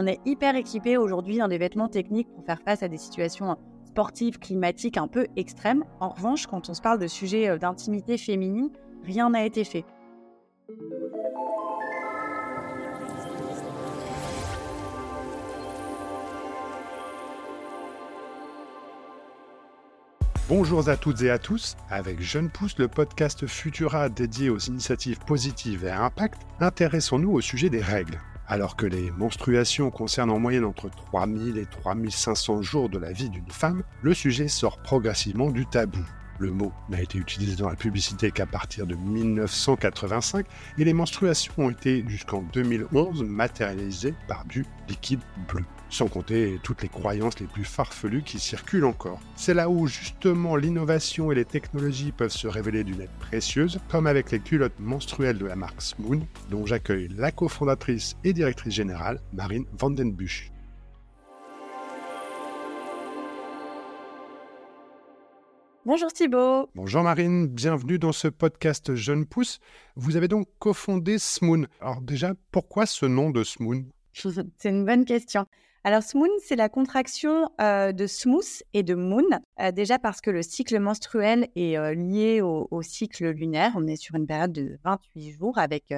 On est hyper équipé aujourd'hui dans des vêtements techniques pour faire face à des situations sportives, climatiques un peu extrêmes. En revanche, quand on se parle de sujets euh, d'intimité féminine, rien n'a été fait. Bonjour à toutes et à tous. Avec Jeune Pousse, le podcast Futura dédié aux initiatives positives et à impact, intéressons-nous au sujet des règles. Alors que les menstruations concernent en moyenne entre 3000 et 3500 jours de la vie d'une femme, le sujet sort progressivement du tabou. Le mot n'a été utilisé dans la publicité qu'à partir de 1985 et les menstruations ont été jusqu'en 2011 matérialisées par du liquide bleu sans compter toutes les croyances les plus farfelues qui circulent encore. C'est là où justement l'innovation et les technologies peuvent se révéler d'une aide précieuse, comme avec les culottes menstruelles de la marque Smoon, dont j'accueille la cofondatrice et directrice générale, Marine Vandenbusch. Bonjour Thibault. Bonjour Marine, bienvenue dans ce podcast Jeune Pousse. Vous avez donc cofondé Smoon. Alors déjà, pourquoi ce nom de Smoon? C'est une bonne question. Alors, Smoon, c'est la contraction euh, de smooth et de moon. Euh, déjà parce que le cycle menstruel est euh, lié au, cycle lunaire. On est sur une période de 28 jours avec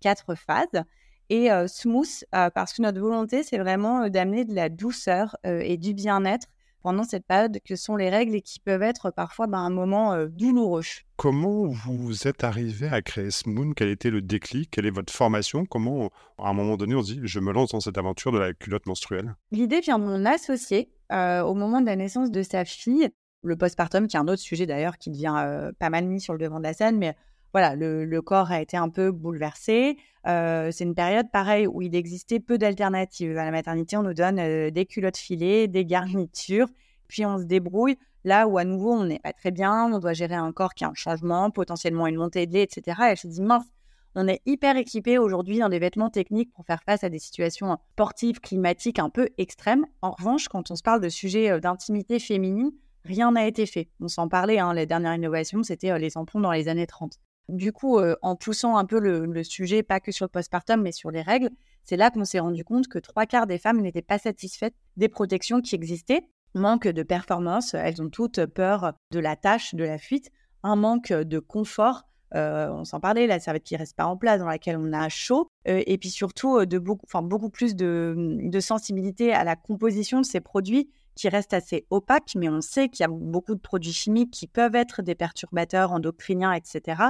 quatre phases. Et smooth parce que notre volonté, c'est vraiment d'amener de la douceur et du bien-être pendant cette période que sont les règles et qui peuvent être parfois ben, un moment euh, douloureux? Comment vous êtes arrivé à créer Smoon? Quel était le déclic? Quelle est votre formation? Comment, à un moment donné, on se dit je me lance dans cette aventure de la culotte menstruelle? L'idée vient de mon associé euh, au moment de la naissance de sa fille. Le postpartum, qui est un autre sujet d'ailleurs qui devient euh, pas mal mis sur le devant de la scène, mais voilà, le, corps a été un peu bouleversé. c'est une période, pareille, où il existait peu d'alternatives. À la maternité, on nous donne des culottes filées, des garnitures, puis on se débrouille. Là où, à nouveau, on n'est pas très bien, on doit gérer un corps qui a un changement, potentiellement une montée de lait, etc. Et elle se dit, mince, on est hyper équipé aujourd'hui dans des vêtements techniques pour faire face à des situations sportives, climatiques un peu extrêmes. En revanche, quand on se parle de sujets d'intimité féminine, rien n'a été fait. On s'en parlait, hein, les dernières innovations, c'était les tampons dans les années 30. Du coup, en poussant un peu le, sujet, pas que sur le postpartum, mais sur les règles, c'est là qu'on s'est rendu compte que trois quarts des femmes n'étaient pas satisfaites des protections qui existaient. Manque de performance, elles ont toutes peur de la tâche, de la fuite, un manque de confort. On s'en parlait, la serviette qui reste pas en place, dans laquelle on a chaud, et puis surtout de beaucoup, beaucoup plus de, de sensibilité à la composition de ces produits qui reste assez opaque, mais on sait qu'il y a beaucoup de produits chimiques qui peuvent être des perturbateurs endocriniens, etc.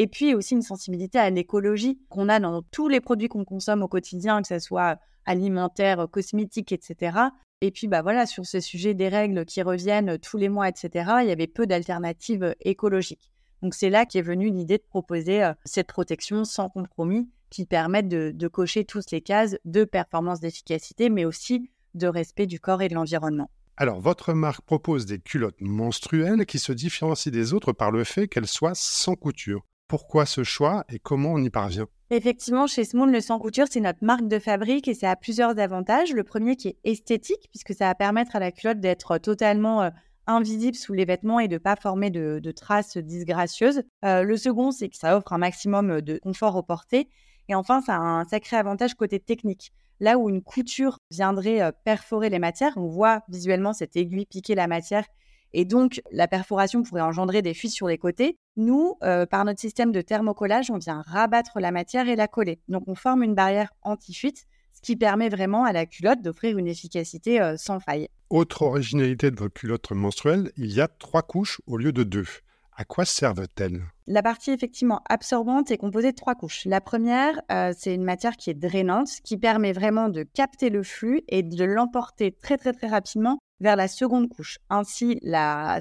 Et puis aussi une sensibilité à l'écologie qu'on a dans tous les produits qu'on consomme au quotidien, que ce soit alimentaire, cosmétique, etc. Et puis bah voilà, sur ce sujet des règles qui reviennent tous les mois, etc., il y avait peu d'alternatives écologiques. Donc c'est là qu'est venue l'idée de proposer euh, cette protection sans compromis qui permette de, de cocher tous les cases de performance d'efficacité, mais aussi de respect du corps et de l'environnement. Alors, votre marque propose des culottes menstruelles qui se différencient des autres par le fait qu'elles soient sans couture. Pourquoi ce choix et comment on y parvient Effectivement, chez Smoon, le sans couture, c'est notre marque de fabrique et ça a plusieurs avantages. Le premier qui est esthétique, puisque ça va permettre à la culotte d'être totalement euh, invisible sous les vêtements et de ne pas former de, traces disgracieuses. Euh, le second, c'est que ça offre un maximum de confort au porté. Et enfin, ça a un sacré avantage côté technique. Là où une couture viendrait euh, perforer les matières, on voit visuellement cette aiguille piquer la matière et donc, la perforation pourrait engendrer des fuites sur les côtés. Nous, euh, par notre système de thermocollage, on vient rabattre la matière et la coller. Donc, on forme une barrière anti-fuite, ce qui permet vraiment à la culotte d'offrir une efficacité euh, sans faille. Autre originalité de votre culotte menstruelle, il y a trois couches au lieu de deux. À quoi servent-elles? La partie effectivement absorbante est composée de trois couches. La première, euh, c'est une matière qui est drainante, qui permet vraiment de capter le flux et de l'emporter très très très rapidement vers la seconde couche. Ainsi,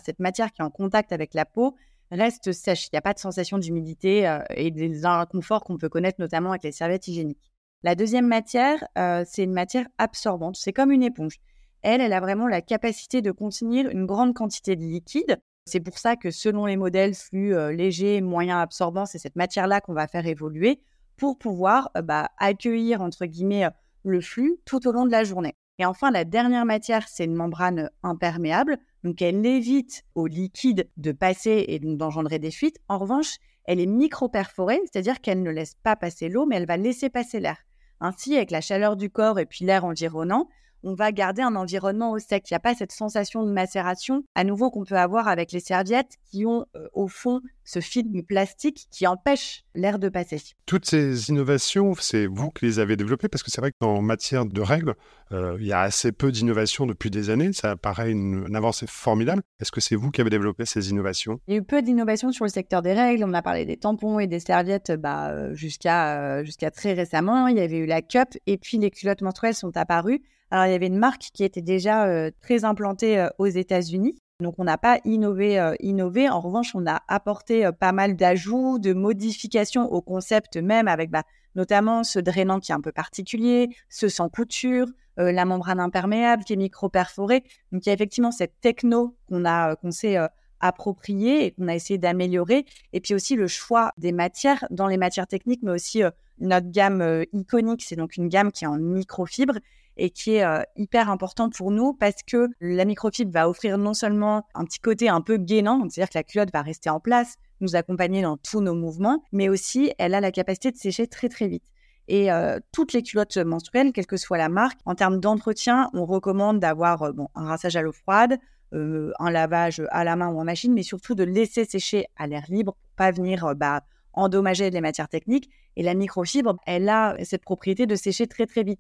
cette matière qui est en contact avec la peau reste sèche. Il n'y a pas de sensation d'humidité euh, et des inconforts qu'on peut connaître notamment avec les serviettes hygiéniques. La deuxième matière, euh, c'est une matière absorbante. C'est comme une éponge. Elle, elle a vraiment la capacité de contenir une grande quantité de liquide. C'est pour ça que selon les modèles flux euh, légers, moyens, absorbants, c'est cette matière-là qu'on va faire évoluer pour pouvoir bah, accueillir, entre guillemets, le flux tout au long de la journée. Et enfin, la dernière matière, c'est une membrane imperméable. Donc, elle évite au liquide de passer et donc d'engendrer des fuites. En revanche, elle est micro-perforée, c'est-à-dire qu'elle ne laisse pas passer l'eau, mais elle va laisser passer l'air. Ainsi, avec la chaleur du corps et puis l'air environnant, on va garder un environnement au sec. Il n'y a pas cette sensation de macération, à nouveau, qu'on peut avoir avec les serviettes qui ont euh, au fond ce film plastique qui empêche l'air de passer. Toutes ces innovations, c'est vous qui les avez développées parce que c'est vrai qu'en matière de règles, euh, il y a assez peu d'innovations depuis des années. Ça paraît une, avancée formidable. Est-ce que c'est vous qui avez développé ces innovations? Il y a eu peu d'innovations sur le secteur des règles. On a parlé des tampons et des serviettes bah, euh, jusqu'à très récemment. Il y avait eu la cup et puis les culottes menstruelles sont apparues. Alors, il y avait une marque qui était déjà euh, très implantée euh, aux États-Unis. Donc, on n'a pas innové, euh, innové. En revanche, on a apporté pas mal d'ajouts, de modifications au concept même, avec bah, notamment ce drainant qui est un peu particulier, ce sans couture, la membrane imperméable qui est micro-perforée. Donc, il y a effectivement cette techno qu'on a, qu'on s'est appropriée et qu'on a essayé d'améliorer. Et puis aussi le choix des matières, dans les matières techniques, mais aussi notre gamme iconique. C'est donc une gamme qui est en microfibre et qui est euh, hyper important pour nous parce que la microfibre va offrir non seulement un petit côté un peu gainant, c'est-à-dire que la culotte va rester en place, nous accompagner dans tous nos mouvements, mais aussi elle a la capacité de sécher très très vite. Et euh, toutes les culottes menstruelles, quelle que soit la marque, en termes d'entretien, on recommande d'avoir euh, un rinçage à l'eau froide, un lavage à la main ou en machine, mais surtout de laisser sécher à l'air libre pour pas venir bah, endommager les matières techniques. Et la microfibre, elle a cette propriété de sécher très très vite.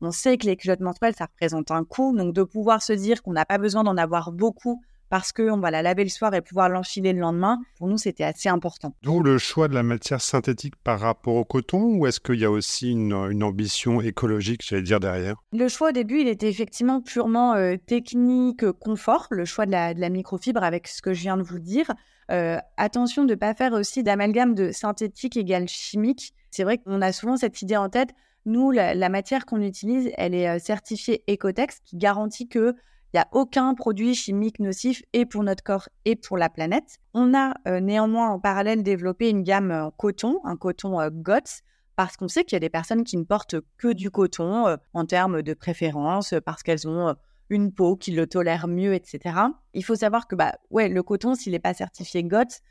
On sait que les culottes menstruelles, ça représente un coût. Donc, de pouvoir se dire qu'on n'a pas besoin d'en avoir beaucoup parce qu'on va la laver le soir et pouvoir l'enfiler le lendemain, pour nous, c'était assez important. D'où le choix de la matière synthétique par rapport au coton ou est-ce qu'il y a aussi une, ambition écologique, j'allais dire, derrière? Le choix au début, il était effectivement purement euh, technique, confort, le choix de la, microfibre avec ce que je viens de vous dire. Euh, attention de ne pas faire aussi d'amalgame de synthétique égale chimique. C'est vrai qu'on a souvent cette idée en tête, nous, la, matière qu'on utilise, elle est euh, certifiée Ecotex, qui garantit qu'il n'y a aucun produit chimique nocif et pour notre corps et pour la planète. On a euh, néanmoins en parallèle développé une gamme euh, coton, un coton GOTS, parce qu'on sait qu'il y a des personnes qui ne portent que du coton en termes de préférence, parce qu'elles ont une peau qui le tolère mieux, etc. Il faut savoir que bah, ouais, le coton, s'il n'est pas certifié GOTS,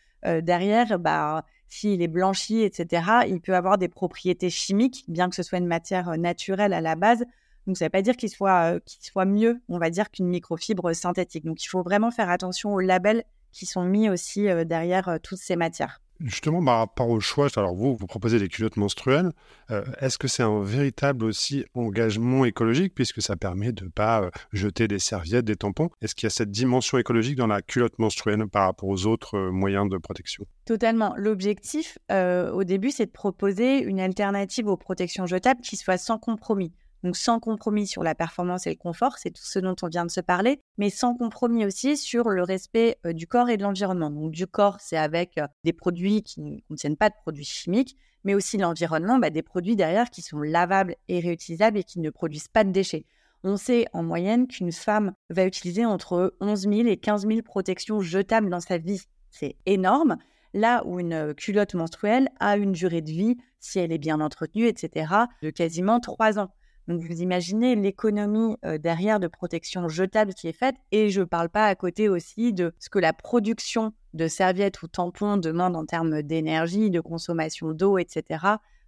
derrière, bah, s'il est blanchi, etc., il peut avoir des propriétés chimiques, bien que ce soit une matière euh, naturelle à la base. Donc, ça ne veut pas dire qu'il soit, euh, soit mieux, on va dire, qu'une microfibre synthétique. Donc, il faut vraiment faire attention aux labels qui sont mis aussi euh, derrière toutes ces matières. Justement, par rapport au choix, alors vous, vous proposez des culottes menstruelles. Euh, est-ce que c'est un véritable aussi engagement écologique puisque ça permet de ne pas euh, jeter des serviettes, des tampons? Est-ce qu'il y a cette dimension écologique dans la culotte menstruelle par rapport aux autres euh, moyens de protection? Totalement. L'objectif, au début, c'est de proposer une alternative aux protections jetables qui soit sans compromis. Donc sans compromis sur la performance et le confort, c'est tout ce dont on vient de se parler, mais sans compromis aussi sur le respect euh, du corps et de l'environnement. Donc du corps, c'est avec euh, des produits qui ne contiennent pas de produits chimiques, mais aussi l'environnement, bah, des produits derrière qui sont lavables et réutilisables et qui ne produisent pas de déchets. On sait en moyenne qu'une femme va utiliser entre 11 000 et 15 000 protections jetables dans sa vie. C'est énorme. Là où une euh, culotte menstruelle a une durée de vie, si elle est bien entretenue, etc., de quasiment 3 ans. Donc vous imaginez l'économie derrière de protection jetable qui est faite. Et je ne parle pas à côté aussi de ce que la production de serviettes ou tampons demande en termes d'énergie, de consommation d'eau, etc.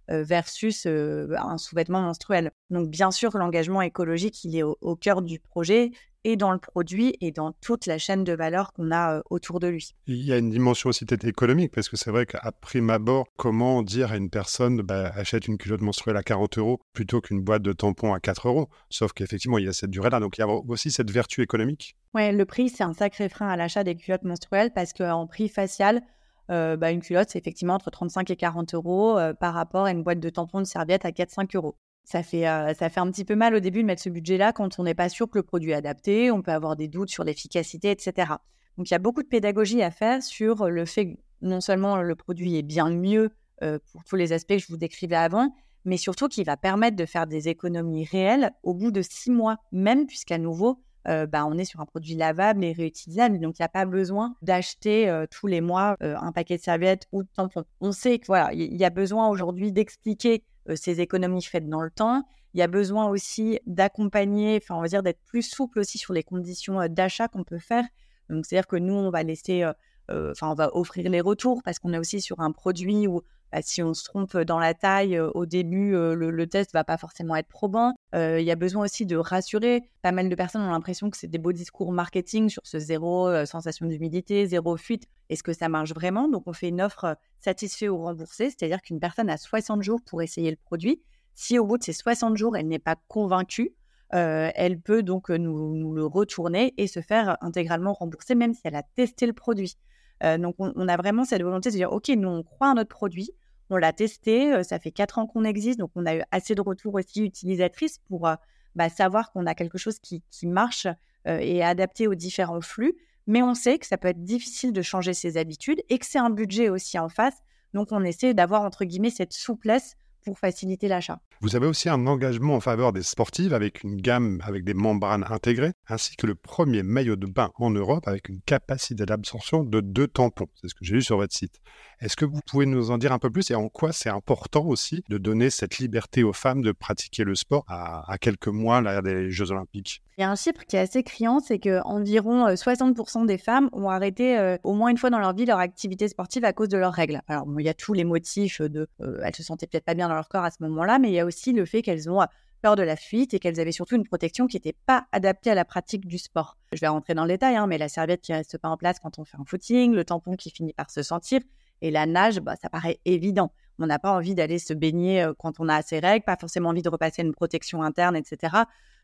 Versus un sous-vêtement menstruel. Donc bien sûr, l'engagement écologique, il est au, cœur du projet et dans le produit et dans toute la chaîne de valeur qu'on a euh, autour de lui. Il y a une dimension aussi peut-être économique, parce que c'est vrai qu'à prime abord, comment dire à une personne bah, achète une culotte menstruelle à 40 euros plutôt qu'une boîte de tampons à 4 euros? Sauf qu'effectivement, il y a cette durée-là, donc il y a aussi cette vertu économique. Oui, le prix, c'est un sacré frein à l'achat des culottes menstruelles, parce qu'en prix facial, euh, bah, une culotte, c'est effectivement entre 35 et 40 euros euh, par rapport à une boîte de tampons de serviettes à 4-5 euros ça fait, euh, ça fait un petit peu mal au début de mettre ce budget-là quand on n'est pas sûr que le produit est adapté, on peut avoir des doutes sur l'efficacité, etc. Donc il y a beaucoup de pédagogie à faire sur le fait que non seulement le produit est bien mieux euh, pour tous les aspects que je vous décrivais avant, mais surtout qu'il va permettre de faire des économies réelles au bout de six mois, même puisqu'à nouveau, euh, bah, on est sur un produit lavable et réutilisable, donc il n'y a pas besoin d'acheter tous les mois un paquet de serviettes ou de tampons. On sait qu'il voilà, y a besoin aujourd'hui d'expliquer ces économies faites dans le temps. Il y a besoin aussi d'accompagner, enfin, on va dire d'être plus souple aussi sur les conditions euh, d'achat qu'on peut faire. Donc, c'est-à-dire que nous, on va laisser, euh, enfin, on va offrir les retours parce qu'on est aussi sur un produit où bah, si on se trompe dans la taille au début, le, le, test va pas forcément être probant. Il y a besoin aussi de rassurer. Pas mal de personnes ont l'impression que c'est des beaux discours marketing sur ce zéro sensation d'humidité, zéro fuite. Est-ce que ça marche vraiment? Donc on fait une offre satisfait ou remboursée, c'est-à-dire qu'une personne a 60 jours pour essayer le produit. Si au bout de ces 60 jours, elle n'est pas convaincue, elle peut donc nous, le retourner et se faire intégralement rembourser, même si elle a testé le produit. donc on, on, a vraiment cette volonté de dire, OK, nous, on croit à notre produit, on l'a testé, ça fait quatre ans qu'on existe, donc on a eu assez de retours aussi utilisatrices pour bah, savoir qu'on a quelque chose qui, marche et est adapté aux différents flux. Mais on sait que ça peut être difficile de changer ses habitudes et que c'est un budget aussi en face. Donc on essaie d'avoir entre guillemets cette souplesse pour faciliter l'achat. Vous avez aussi un engagement en faveur des sportives avec une gamme avec des membranes intégrées, ainsi que le premier maillot de bain en Europe avec une capacité d'absorption de deux tampons. C'est ce que j'ai lu sur votre site. Est-ce que vous pouvez nous en dire un peu plus et en quoi c'est important aussi de donner cette liberté aux femmes de pratiquer le sport à, quelques mois là, des Jeux Olympiques? Il y a un chiffre qui est assez criant, c'est qu'environ 60% euh, des femmes ont arrêté euh, au moins une fois dans leur vie leur activité sportive à cause de leurs règles. Alors, il y a tous les motifs de euh, elles se sentaient peut-être pas bien dans leur corps à ce moment-là, mais il y a aussi le fait qu'elles ont peur de la fuite et qu'elles avaient surtout une protection qui n'était pas adaptée à la pratique du sport. Je vais rentrer dans le détail, hein, mais la serviette qui reste pas en place quand on fait un footing, le tampon qui finit par se sentir, et la nage, bah, ça paraît évident. On n'a pas envie d'aller se baigner euh, quand on a ses règles, pas forcément envie de repasser une protection interne, etc.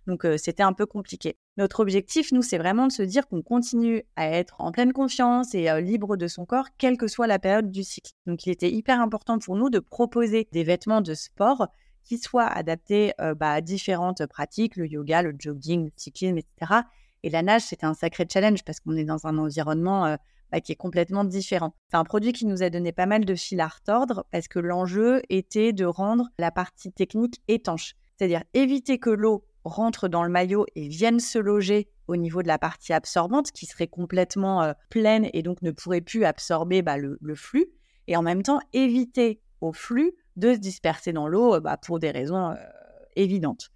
Donc c'était un peu compliqué. Notre objectif, nous, c'est vraiment de se dire qu'on continue à être en pleine confiance et libre de son corps, quelle que soit la période du cycle. Donc il était hyper important pour nous de proposer des vêtements de sport qui soient adaptés bah, à différentes pratiques, le yoga, le jogging, le cyclisme, etc. Et la nage, c'était un sacré challenge parce qu'on est dans un environnement bah, qui est complètement différent. C'est un produit qui nous a donné pas mal de fil à retordre parce que l'enjeu était de rendre la partie technique étanche, c'est-à-dire éviter que l'eau rentre dans le maillot et vienne se loger au niveau de la partie absorbante qui serait complètement euh, pleine et donc ne pourrait plus absorber bah, le, flux, et en même temps éviter au flux de se disperser dans l'eau bah, pour des raisons euh, évidentes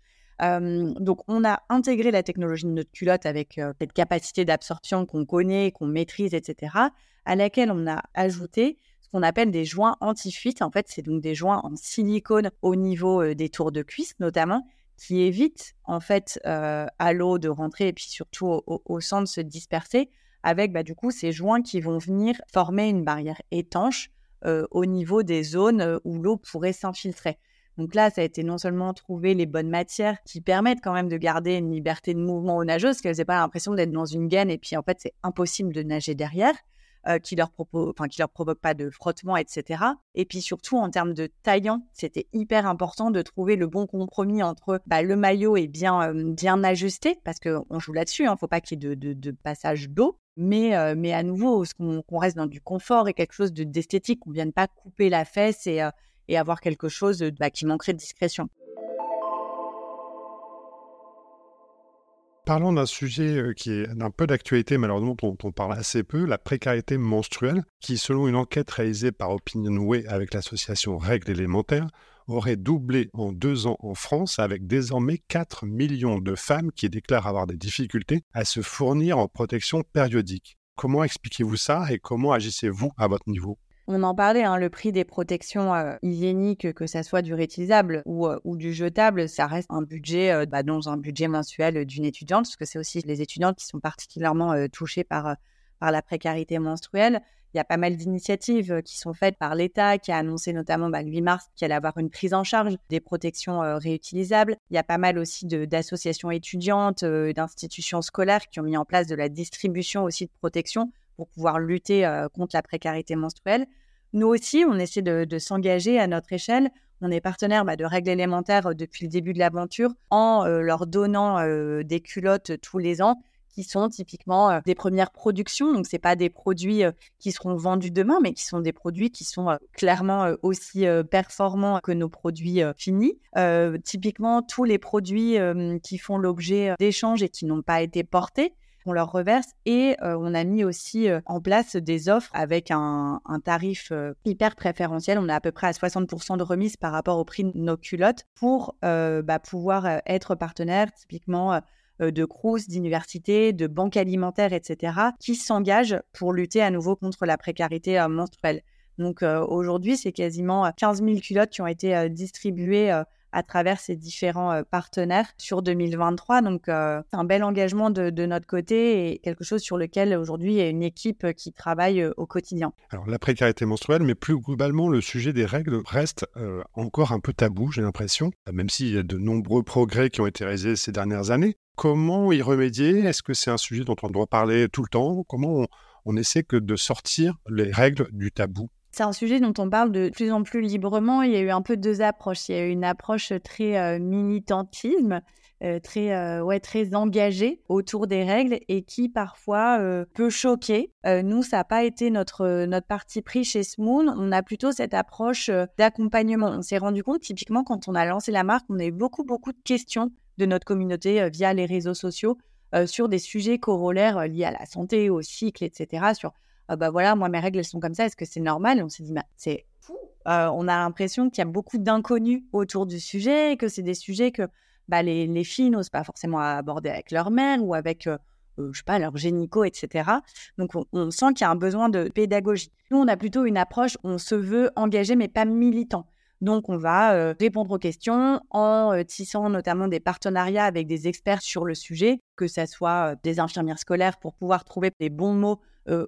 donc, on a intégré la technologie de notre culotte avec cette capacité d'absorption qu'on connaît, qu'on maîtrise, etc., à laquelle on a ajouté ce qu'on appelle des joints anti-fuite. En fait, c'est donc des joints en silicone au niveau des tours de cuisse, notamment, qui évitent en fait à l'eau de rentrer et puis surtout au, sang de se disperser, avec bah, du coup ces joints qui vont venir former une barrière étanche au niveau des zones où l'eau pourrait s'infiltrer. Donc là, ça a été non seulement trouver les bonnes matières qui permettent quand même de garder une liberté de mouvement aux nageuses, qu'elles n'aient pas l'impression d'être dans une gaine et puis en fait, c'est impossible de nager derrière. Euh, qui leur leur provoque pas de frottement, etc. Et puis surtout en termes de taillant, c'était hyper important de trouver le bon compromis entre bah, le maillot est bien euh, bien ajusté parce que on joue là-dessus, hein, faut pas qu'il y ait de, passage d'eau, mais euh, mais à nouveau qu'on reste dans du confort et quelque chose d'esthétique, qu'on vienne pas couper la fesse et et avoir quelque chose bah, qui manquerait de discrétion. Parlons d'un sujet euh, qui est d'un peu d'actualité, malheureusement, dont on parle assez peu, la précarité menstruelle, qui, selon une enquête réalisée par Opinionway avec l'association Règles élémentaires, aurait doublé en deux ans en France, avec désormais 4 millions de femmes qui déclarent avoir des difficultés à se fournir en protection périodique. Comment expliquez-vous ça et comment agissez-vous à votre niveau? On en parlait, hein, le prix des protections euh, hygiéniques, que ça soit du réutilisable ou, euh, du jetable, ça reste un budget, euh, bah, dans un budget mensuel d'une étudiante, parce que c'est aussi les étudiantes qui sont particulièrement touchées par, par la précarité menstruelle. Il y a pas mal d'initiatives qui sont faites par l'État, qui a annoncé notamment bah, le 8 mars qu'il allait avoir une prise en charge des protections réutilisables. Il y a pas mal aussi d'associations étudiantes, d'institutions scolaires qui ont mis en place de la distribution aussi de protections pour pouvoir lutter contre la précarité menstruelle. Nous aussi, on essaie de, s'engager à notre échelle. On est partenaire bah, de règles élémentaires depuis le début de l'aventure en leur donnant des culottes tous les ans qui sont typiquement des premières productions. Donc, ce pas des produits qui seront vendus demain, mais qui sont des produits qui sont clairement aussi performants que nos produits finis. typiquement, tous les produits qui font l'objet d'échanges et qui n'ont pas été portés, on leur reverse et euh, on a mis aussi euh, en place des offres avec un, tarif euh, hyper préférentiel. On a à peu près à 60% de remise par rapport au prix de nos culottes pour bah, pouvoir être partenaire typiquement de CRUS, d'universités, de banques alimentaires, etc., qui s'engagent pour lutter à nouveau contre la précarité menstruelle. Donc aujourd'hui, c'est quasiment 15 000 culottes qui ont été distribuées à travers ces différents partenaires sur 2023. Donc, c'est un bel engagement de, notre côté et quelque chose sur lequel aujourd'hui il y a une équipe qui travaille au quotidien. Alors, la précarité menstruelle, mais plus globalement, le sujet des règles reste encore un peu tabou, j'ai l'impression, même s'il y a de nombreux progrès qui ont été réalisés ces dernières années. Comment y remédier? Est-ce que c'est un sujet dont on doit parler tout le temps? Comment on, on essaie que de sortir les règles du tabou? C'est un sujet dont on parle de plus en plus librement. Il y a eu un peu deux approches. Il y a eu une approche très euh, militantisme, euh, très, euh, ouais, très engagée autour des règles et qui parfois peut choquer. nous, ça n'a pas été notre, notre parti pris chez Smoon. On a plutôt cette approche d'accompagnement. On s'est rendu compte, typiquement, quand on a lancé la marque, on a eu beaucoup, beaucoup de questions de notre communauté via les réseaux sociaux sur des sujets corollaires liés à la santé, au cycle, etc. ah bah voilà, moi mes règles elles sont comme ça, est-ce que c'est normal? On s'est dit, bah, c'est fou. Euh, on a l'impression qu'il y a beaucoup d'inconnus autour du sujet, que c'est des sujets que bah, les, les, filles n'osent pas forcément aborder avec leur mère ou avec, euh, euh, je sais pas, leur génico, etc. Donc on, sent qu'il y a un besoin de pédagogie. Nous, on a plutôt une approche, on se veut engagé mais pas militant. Donc, on va répondre aux questions en tissant notamment des partenariats avec des experts sur le sujet, que ce soit des infirmières scolaires pour pouvoir trouver les bons mots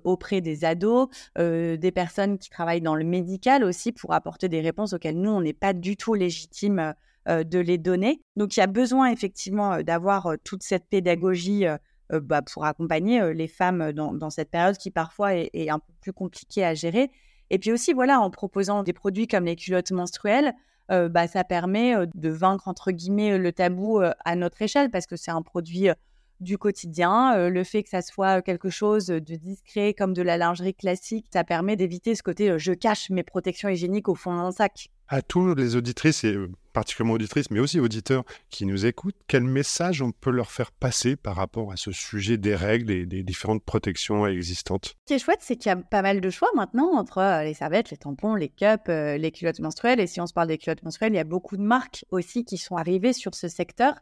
auprès des ados, des personnes qui travaillent dans le médical aussi pour apporter des réponses auxquelles nous, on n'est pas du tout légitime de les donner. Donc il y a besoin effectivement d'avoir toute cette pédagogie bah, pour accompagner les femmes dans, cette période qui parfois est, un peu plus compliquée à gérer. Et puis aussi, voilà, en proposant des produits comme les culottes menstruelles, bah, ça permet de vaincre entre guillemets le tabou à notre échelle parce que c'est un produit du quotidien. Euh, le fait que ça soit quelque chose de discret comme de la lingerie classique, ça permet d'éviter ce côté euh, je cache mes protections hygiéniques au fond d'un sac. À tous les auditrices et particulièrement auditrices, mais aussi auditeurs qui nous écoutent, quel message on peut leur faire passer par rapport à ce sujet des règles et des différentes protections existantes? Ce qui est chouette, c'est qu'il y a pas mal de choix maintenant entre les serviettes, les tampons, les cups, les culottes menstruelles. Et si on se parle des culottes menstruelles, il y a beaucoup de marques aussi qui sont arrivées sur ce secteur.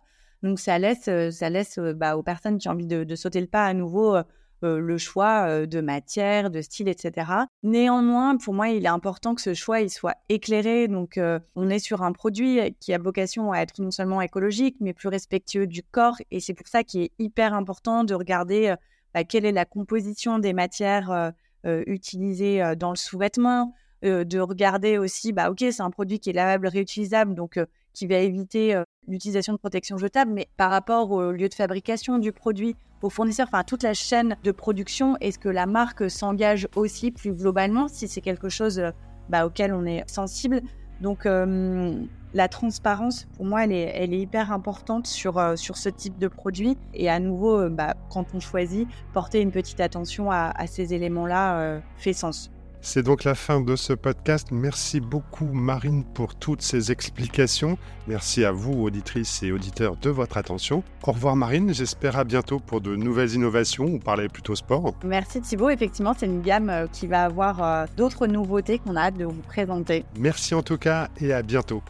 Donc ça laisse, euh, ça laisse euh, bah, aux personnes qui ont envie de, sauter le pas à nouveau euh, le choix de matière, de style, etc. Néanmoins, pour moi, il est important que ce choix il soit éclairé. Donc, on est sur un produit qui a vocation à être non seulement écologique, mais plus respectueux du corps. Et c'est pour ça qu'il est hyper important de regarder bah, quelle est la composition des matières utilisées dans le sous-vêtement, de regarder aussi, bah, ok, c'est un produit qui est lavable, réutilisable, donc qui va éviter l'utilisation de protection jetable, mais par rapport au lieu de fabrication du produit, aux fournisseurs, enfin toute la chaîne de production, est-ce que la marque s'engage aussi plus globalement si c'est quelque chose euh, bah, auquel on est sensible? Donc euh, la transparence, pour moi, elle est, elle est hyper importante sur, euh, sur ce type de produit. Et à nouveau, bah, quand on choisit, porter une petite attention à, à ces éléments-là fait sens. C'est donc la fin de ce podcast. Merci beaucoup Marine pour toutes ces explications. Merci à vous, auditrices et auditeurs, de votre attention. Au revoir Marine, j'espère à bientôt pour de nouvelles innovations ou parler plutôt sport. Merci Thibaut, effectivement c'est une gamme euh, qui va avoir euh, d'autres nouveautés qu'on a hâte de vous présenter. Merci en tout cas et à bientôt.